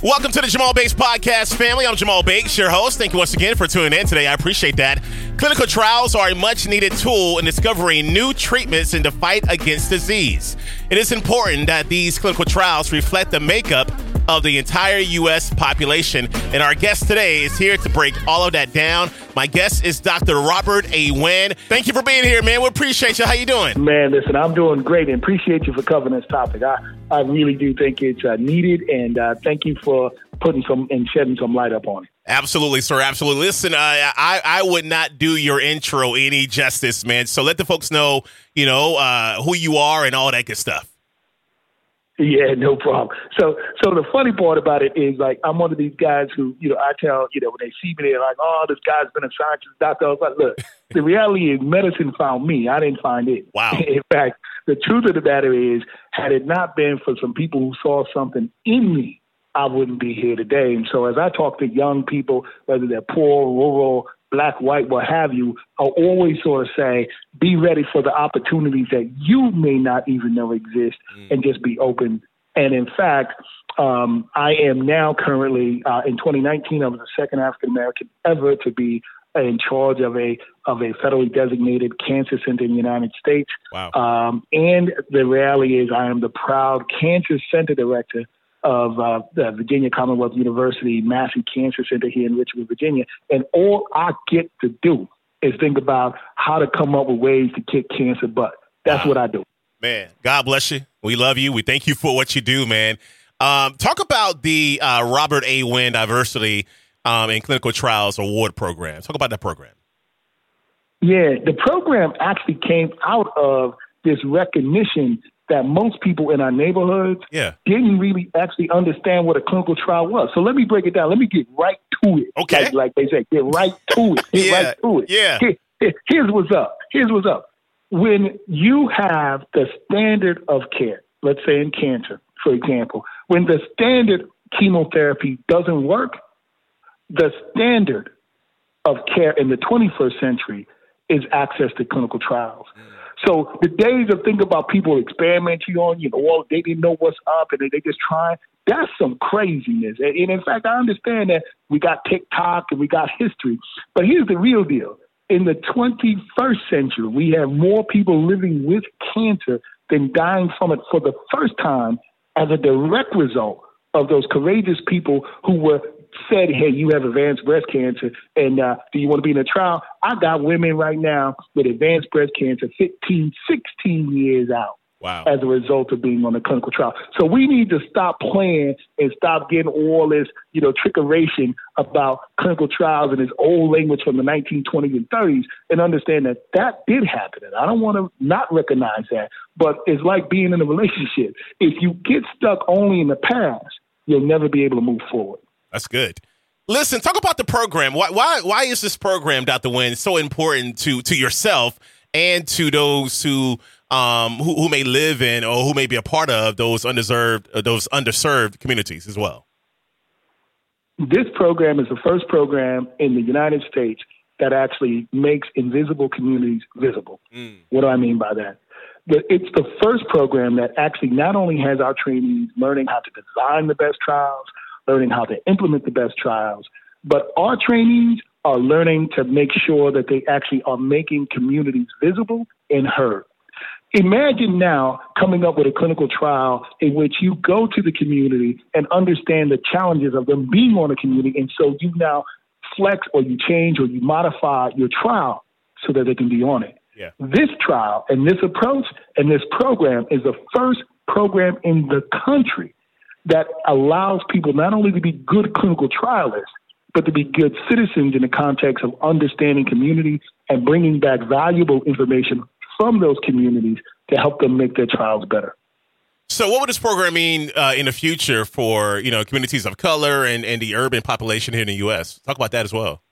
Welcome to the Jamal Bakes Podcast family. I'm Jamal Bakes, your host. Thank you once again for tuning in today. I appreciate that. Clinical trials are a much needed tool in discovering new treatments in the fight against disease. It is important that these clinical trials reflect the makeup of the entire U.S. population. And our guest today is here to break all of that down. My guest is Dr. Robert A. Winn. Thank you for being here, man. We appreciate you. How you doing? Man, listen, I'm doing great and appreciate you for covering this topic. I, I really do think it's uh, needed, and uh, thank you for putting some and shedding some light up on it. Absolutely, sir. Absolutely. Listen, uh, I I would not do your intro any justice, man. So let the folks know, you know, uh, who you are and all that good stuff. Yeah, no problem. So, so the funny part about it is, like, I'm one of these guys who, you know, I tell, you know, when they see me, they're like, "Oh, this guy's been a scientist, doctor." I was like, "Look, the reality is, medicine found me. I didn't find it. Wow. In fact, the truth of the matter is, had it not been for some people who saw something in me, I wouldn't be here today. And so, as I talk to young people, whether they're poor, rural, black, white, what have you, I'll always sort of say, be ready for the opportunities that you may not even know exist mm. and just be open. And in fact, um, I am now currently uh, in 2019. I was the second African American ever to be in charge of a of a federally designated cancer center in the United States. Wow. Um, and the reality is, I am the proud cancer center director of uh, the Virginia Commonwealth University Massey Cancer Center here in Richmond, Virginia. And all I get to do is think about how to come up with ways to kick cancer butt. That's wow. what I do. Man, God bless you. We love you. We thank you for what you do, man. Um, talk about the uh, Robert A. Winn Diversity um, in Clinical Trials Award Program. Talk about that program. Yeah, the program actually came out of this recognition that most people in our neighborhoods yeah. didn't really actually understand what a clinical trial was. So let me break it down. Let me get right to it. Okay. Like, like they say, get right to it. Get yeah. right to it. Yeah. Here, here's what's up. Here's what's up. When you have the standard of care, let's say in cancer, for example, when the standard chemotherapy doesn't work, the standard of care in the 21st century is access to clinical trials. Mm. So the days of thinking about people experimenting on, you know, well, they didn't know what's up and they, they just trying, that's some craziness. And, and in fact, I understand that we got TikTok and we got history. But here's the real deal. In the 21st century, we have more people living with cancer than dying from it for the first time as a direct result of those courageous people who were said, hey, you have advanced breast cancer, and uh, do you want to be in a trial? I got women right now with advanced breast cancer 15, 16 years out. Wow. As a result of being on a clinical trial. So we need to stop playing and stop getting all this, you know, trickeration about clinical trials and this old language from the 1920s and 30s and understand that that did happen. And I don't want to not recognize that. But it's like being in a relationship. If you get stuck only in the past, you'll never be able to move forward. That's good. Listen, talk about the program. Why why why is this program, Dr. Winn, so important to to yourself and to those who um who, who may live in or who may be a part of those undeserved uh, those underserved communities as well? This program is the first program in the United States that actually makes invisible communities visible. Mm. What do I mean by that? It's the first program that actually not only has our trainees learning how to design the best trials, learning how to implement the best trials. But our trainees are learning to make sure that they actually are making communities visible and heard. Imagine now coming up with a clinical trial in which you go to the community and understand the challenges of them being on a community. And so you now flex or you change or you modify your trial so that they can be on it. Yeah. This trial and this approach and this program is the first program in the country that allows people not only to be good clinical trialists, but to be good citizens in the context of understanding communities and bringing back valuable information from those communities to help them make their trials better. So, what would this program mean uh, in the future for you know communities of color and, and the urban population here in the U.S.? Talk about that as well.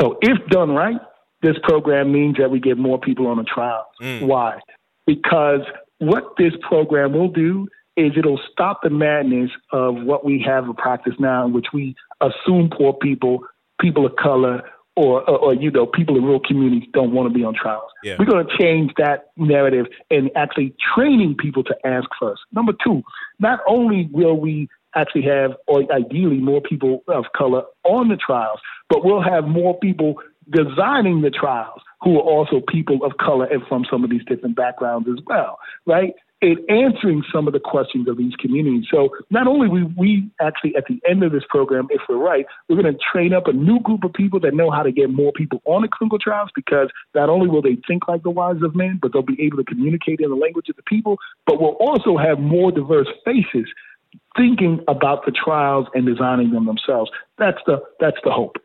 So, if done right, this program means that we get more people on the trials. Mm. Why? Because what this program will do is it'll stop the madness of what we have a practice now in which we assume poor people, people of color, or, or, or, you know, people in rural communities don't want to be on trials. Yeah. We're going to change that narrative and actually training people to ask first. Number two, not only will we actually have, or ideally, more people of color on the trials, but we'll have more people designing the trials who are also people of color and from some of these different backgrounds as well, right? In answering some of the questions of these communities. So not only we we actually at the end of this program, if we're right, we're going to train up a new group of people that know how to get more people on the clinical trials because not only will they think like the wise of men, but they'll be able to communicate in the language of the people. But we'll also have more diverse faces thinking about the trials and designing them themselves. That's the that's the hope.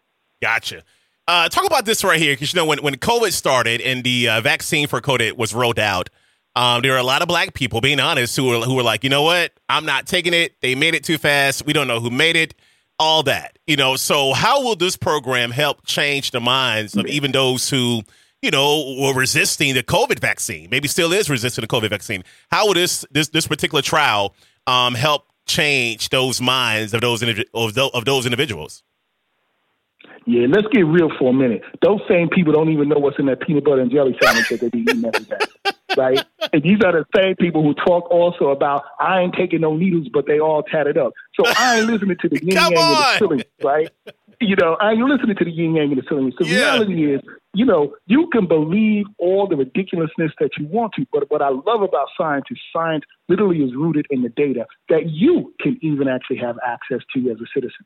Gotcha. Uh, talk about this right here, because you know when when COVID started and the uh, vaccine for COVID was rolled out. Um, there are a lot of black people, being honest, who were, who were like, you know what? I'm not taking it. They made it too fast. We don't know who made it. All that, you know. So, how will this program help change the minds of even those who, you know, were resisting the COVID vaccine? Maybe still is resisting the COVID vaccine. How will this this this particular trial um, help change those minds of those of those, of those individuals? Yeah, let's get real for a minute. Those same people don't even know what's in that peanut butter and jelly sandwich that they be eating every day, right? And these are the same people who talk also about I ain't taking no needles, but they all tatted up. So I ain't listening to the yin yang and the silly, right? You know, I ain't listening to the yin yang and the silly. The yeah. reality is, you know, you can believe all the ridiculousness that you want to, but what I love about science is science literally is rooted in the data that you can even actually have access to as a citizen.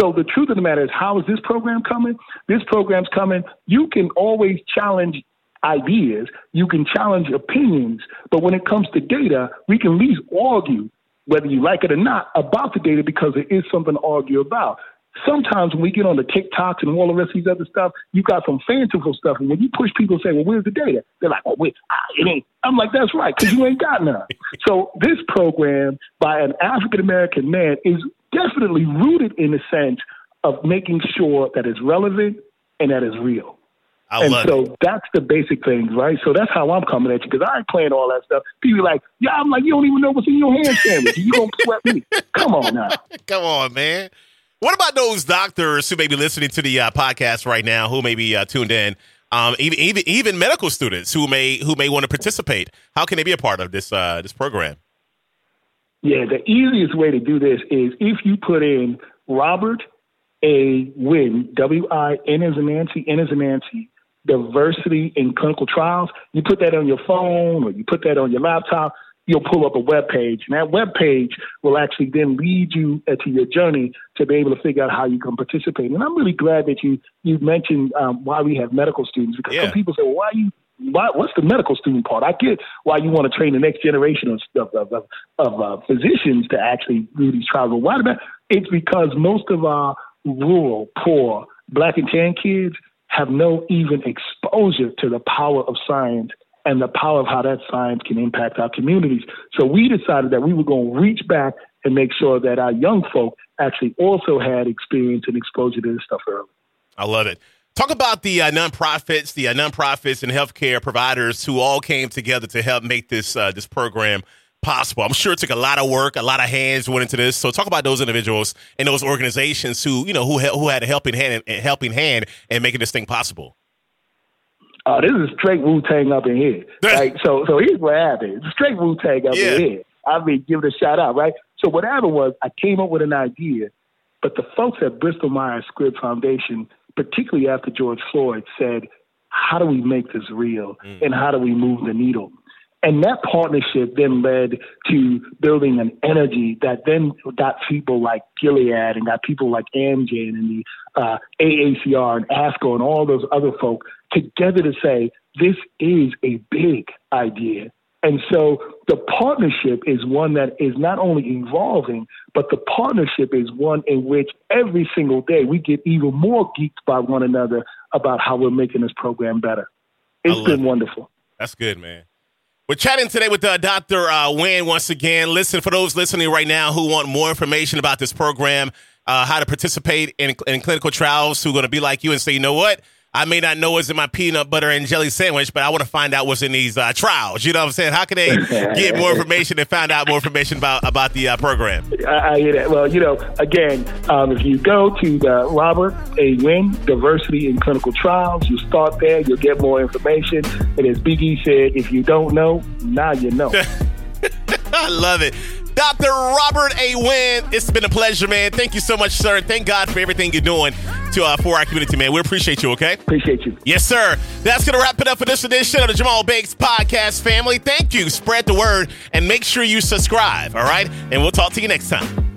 So the truth of the matter is, how is this program coming? This program's coming. You can always challenge ideas, you can challenge opinions, but when it comes to data, we can at least argue, whether you like it or not, about the data because there is something to argue about. Sometimes when we get on the TikToks and all the rest of these other stuff, you got some fanciful stuff. And when you push people say, well, where's the data? They're like, well, wait, ah, it ain't. I'm like, that's right, because you ain't got none. so this program by an African American man is definitely rooted in the sense of making sure that it's relevant and that it's real. I and so it. that's the basic things, right? So that's how I'm coming at you because I ain't playing all that stuff. People like, yeah, I'm like, you don't even know what's in your hand sandwich. You don't sweat me. Come on now. Come on, man. What about those doctors who may be listening to the uh, podcast right now, who may be uh, tuned in, um, even, even even medical students who may who may want to participate? How can they be a part of this uh, this program? Yeah, the easiest way to do this is if you put in Robert A. Winn, W I N as a Nancy, N as a Nancy, diversity in clinical trials. You put that on your phone or you put that on your laptop, you'll pull up a web page. And that web page will actually then lead you to your journey to be able to figure out how you can participate. And I'm really glad that you you mentioned um, why we have medical students because yeah. some people say, well, why are you why, what's the medical student part? I get why you want to train the next generation of of, of, of uh, physicians to actually do these trials. But why about it's because most of our rural, poor, black and tan kids have no even exposure to the power of science and the power of how that science can impact our communities. So we decided that we were going to reach back and make sure that our young folk actually also had experience and exposure to this stuff early. I love it. Talk about the uh, nonprofits, the uh, nonprofits and healthcare providers who all came together to help make this uh, this program possible. I'm sure it took a lot of work, a lot of hands went into this. So talk about those individuals and those organizations who you know who who had a helping hand and helping hand in making this thing possible. Uh, this is straight Wu Tang up in here, right? so so here's what happened: straight Wu Tang up yeah. in here. I mean, give it a shout out, right? So what happened was I came up with an idea, but the folks at Bristol Myers Squibb Foundation particularly after George Floyd, said, how do we make this real mm. and how do we move the needle? And that partnership then led to building an energy that then got people like Gilead and got people like Amgen and the uh, AACR and ASCO and all those other folk together to say, this is a big idea. And so the partnership is one that is not only evolving, but the partnership is one in which every single day we get even more geeked by one another about how we're making this program better. It's been it. wonderful. That's good, man. We're chatting today with uh, Dr. Uh, once again. Listen, for those listening right now who want more information about this program, uh, how to participate in, in clinical trials, who are going to be like you and say, you know what? I may not know what's in my peanut butter and jelly sandwich, but I want to find out what's in these uh, trials. You know what I'm saying? How can they get more information and find out more information about about the uh, program? I, I hear that. Well, you know, again, um, if you go to the Robert A. Winn Diversity in Clinical Trials, you start there, you'll get more information. And as Biggie said, if you don't know, now you know. I love it. Dr. Robert A. Winn, it's been a pleasure, man. Thank you so much, sir. Thank God for everything you're doing to uh, for our community, man. We appreciate you, okay? Appreciate you. Yes, sir. That's going to wrap it up for this edition of the Jamal Bakes Podcast family. Thank you. Spread the word and make sure you subscribe, all right? And we'll talk to you next time.